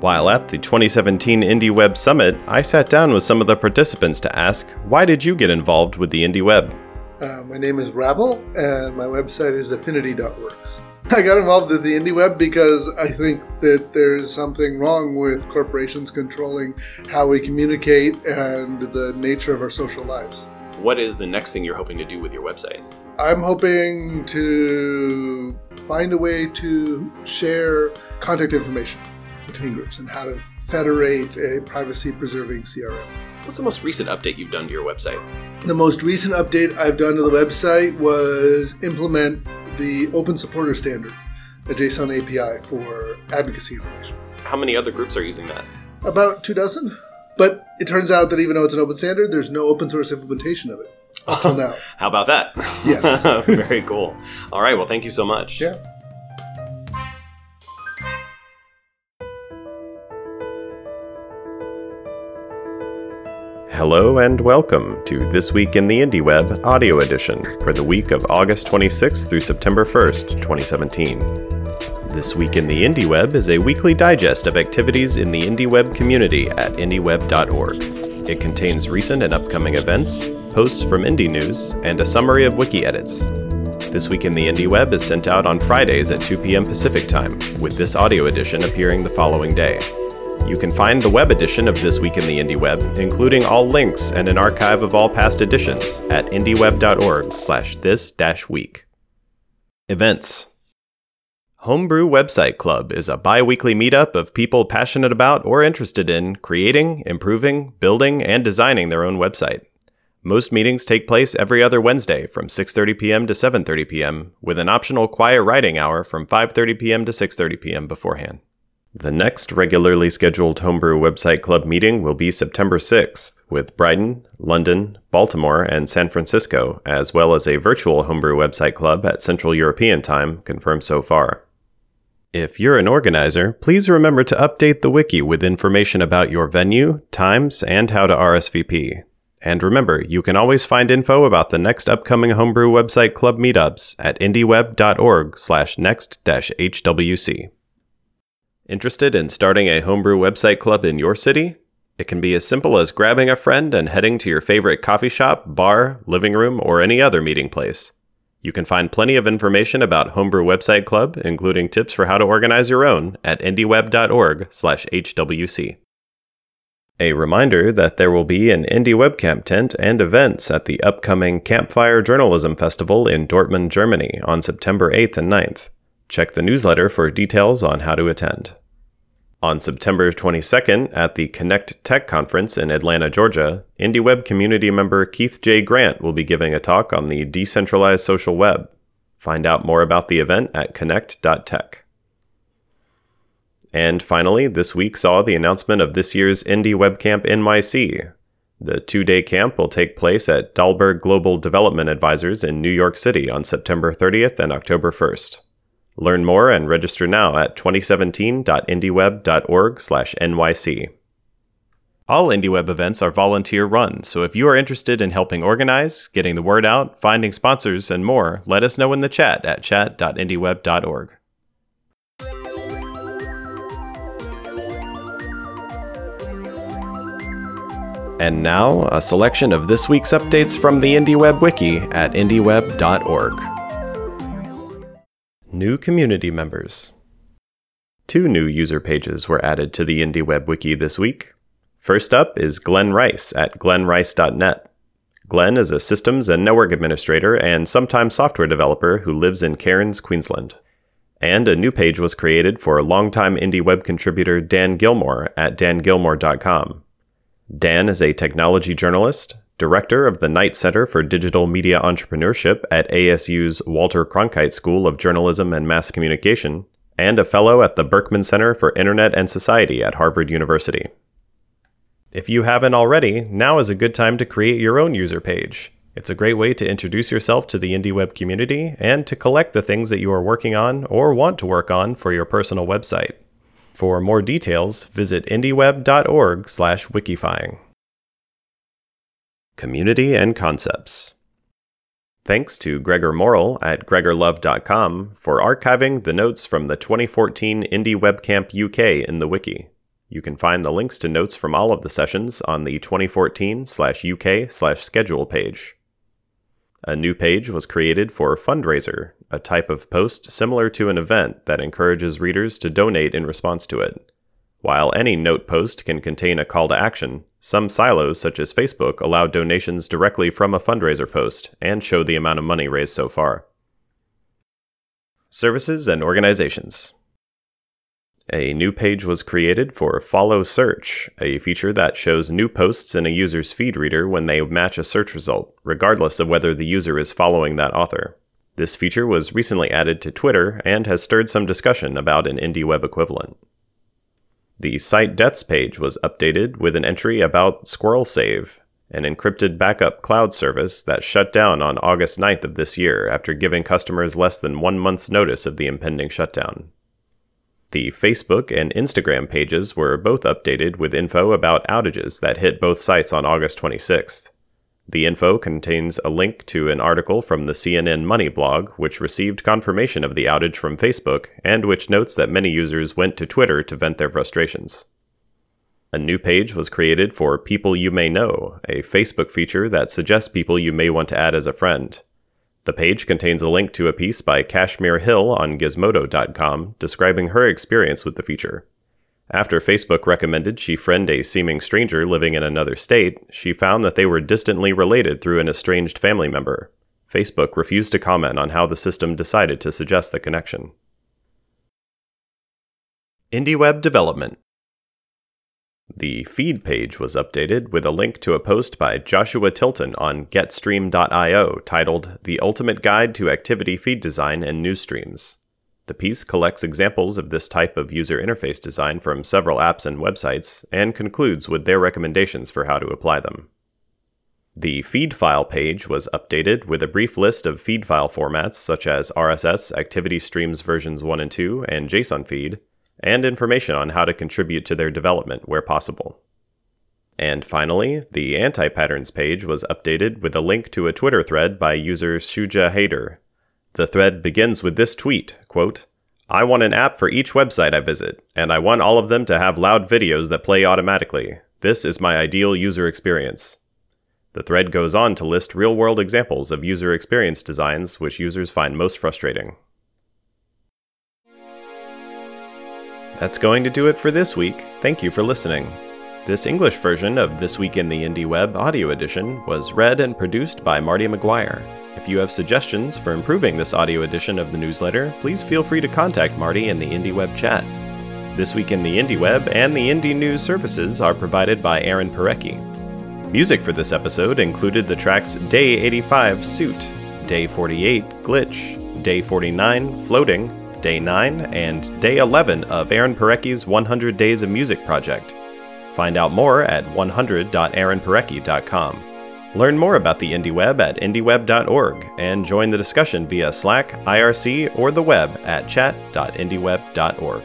While at the 2017 Indie Web Summit, I sat down with some of the participants to ask, why did you get involved with the Indie Web? Uh, my name is Rabble, and my website is affinity.works. I got involved with the Indie Web because I think that there's something wrong with corporations controlling how we communicate and the nature of our social lives. What is the next thing you're hoping to do with your website? I'm hoping to find a way to share contact information between groups and how to federate a privacy preserving CRM. What's the most recent update you've done to your website? The most recent update I've done to the website was implement the Open Supporter Standard, a JSON API for advocacy information. How many other groups are using that? About two dozen. But it turns out that even though it's an open standard, there's no open source implementation of it until now. How about that? Yes. Very cool. All right. Well, thank you so much. Yeah. Hello and welcome to This Week in the Indie Web audio edition for the week of August 26th through September 1st, 2017. This Week in the Indie Web is a weekly digest of activities in the Indie Web community at indieweb.org. It contains recent and upcoming events, posts from Indie News, and a summary of wiki edits. This Week in the Indie Web is sent out on Fridays at 2 p.m. Pacific Time, with this audio edition appearing the following day. You can find the web edition of This Week in the Indie Web, including all links and an archive of all past editions, at indieweb.org slash this-week. Events Homebrew Website Club is a bi-weekly meetup of people passionate about or interested in creating, improving, building, and designing their own website. Most meetings take place every other Wednesday from 6:30 p.m. to 7:30 p.m., with an optional quiet writing hour from 5:30 p.m. to 6:30 p.m. beforehand. The next regularly scheduled Homebrew Website Club meeting will be September 6th, with Brighton, London, Baltimore, and San Francisco, as well as a virtual Homebrew Website Club at Central European Time, confirmed so far. If you're an organizer, please remember to update the wiki with information about your venue, times, and how to RSVP. And remember, you can always find info about the next upcoming Homebrew Website Club meetups at indieweb.org slash next-hwc. Interested in starting a homebrew website club in your city? It can be as simple as grabbing a friend and heading to your favorite coffee shop, bar, living room, or any other meeting place. You can find plenty of information about Homebrew Website Club, including tips for how to organize your own, at indieweb.org/hwc. A reminder that there will be an Indie Webcamp tent and events at the upcoming Campfire Journalism Festival in Dortmund, Germany on September 8th and 9th. Check the newsletter for details on how to attend. On September 22nd, at the Connect Tech Conference in Atlanta, Georgia, IndieWeb community member Keith J. Grant will be giving a talk on the decentralized social web. Find out more about the event at connect.tech. And finally, this week saw the announcement of this year's Indie Webcamp NYC. The two day camp will take place at Dalberg Global Development Advisors in New York City on September 30th and October 1st. Learn more and register now at 2017.indieweb.org/nyc. All IndieWeb events are volunteer run, so if you are interested in helping organize, getting the word out, finding sponsors, and more, let us know in the chat at chat.indieweb.org. And now, a selection of this week's updates from the IndieWeb Wiki at indieweb.org. New community members. Two new user pages were added to the IndieWeb Wiki this week. First up is Glenn Rice at glennrice.net. Glenn is a systems and network administrator and sometimes software developer who lives in Cairns, Queensland. And a new page was created for longtime IndieWeb contributor Dan Gillmor at dangillmor.com. Dan is a technology journalist, director of the Knight Center for Digital Media Entrepreneurship at ASU's Walter Cronkite School of Journalism and Mass Communication, and a fellow at the Berkman Center for Internet and Society at Harvard University. If you haven't already, now is a good time to create your own user page. It's a great way to introduce yourself to the IndieWeb community and to collect the things that you are working on or want to work on for your personal website. For more details, visit indieweb.org/wikifying. Community and Concepts. Thanks to Gregor Morrill at gregorlove.com for archiving the notes from the 2014 Indie Webcamp UK in the wiki. You can find the links to notes from all of the sessions on the 2014 UK schedule page. A new page was created for Fundraiser, a type of post similar to an event that encourages readers to donate in response to it. While any note post can contain a call to action, some silos, such as Facebook, allow donations directly from a fundraiser post and show the amount of money raised so far. Services and organizations. A new page was created for Follow Search, a feature that shows new posts in a user's feed reader when they match a search result, regardless of whether the user is following that author. This feature was recently added to Twitter and has stirred some discussion about an IndieWeb equivalent. The Site Deaths page was updated with an entry about Squirrel Save, an encrypted backup cloud service that shut down on August 9th of this year after giving customers less than one month's notice of the impending shutdown. The Facebook and Instagram pages were both updated with info about outages that hit both sites on August 26th. The info contains a link to an article from the CNN Money blog, which received confirmation of the outage from Facebook and which notes that many users went to Twitter to vent their frustrations. A new page was created for People You May Know, a Facebook feature that suggests people you may want to add as a friend. The page contains a link to a piece by Kashmir Hill on Gizmodo.com describing her experience with the feature. After Facebook recommended she friend a seeming stranger living in another state, she found that they were distantly related through an estranged family member. Facebook refused to comment on how the system decided to suggest the connection. IndieWeb Development the feed page was updated with a link to a post by Joshua Tilton on Getstream.io titled The Ultimate Guide to Activity Feed Design and News Streams. The piece collects examples of this type of user interface design from several apps and websites and concludes with their recommendations for how to apply them. The feed file page was updated with a brief list of feed file formats such as RSS, Activity Streams versions 1 and 2, and JSON feed, and information on how to contribute to their development where possible. And finally, the anti patterns page was updated with a link to a Twitter thread by user Shuja Haider. The thread begins with this tweet quote, I want an app for each website I visit, and I want all of them to have loud videos that play automatically. This is my ideal user experience. The thread goes on to list real world examples of user experience designs which users find most frustrating. That's going to do it for this week. Thank you for listening. This English version of This Week in the Indie Web audio edition was read and produced by Marty McGuire. If you have suggestions for improving this audio edition of the newsletter, please feel free to contact Marty in the Indie Web chat. This Week in the Indie Web and the Indie News services are provided by Aaron Parecki. Music for this episode included the tracks Day 85 Suit, Day 48 Glitch, Day 49 Floating, Day 9, and Day 11 of Aaron Parecki's 100 Days of Music project. Find out more at 100.aaronparecki.com. Learn more about the IndieWeb at indieweb.org and join the discussion via Slack, IRC, or the web at chat.indieweb.org.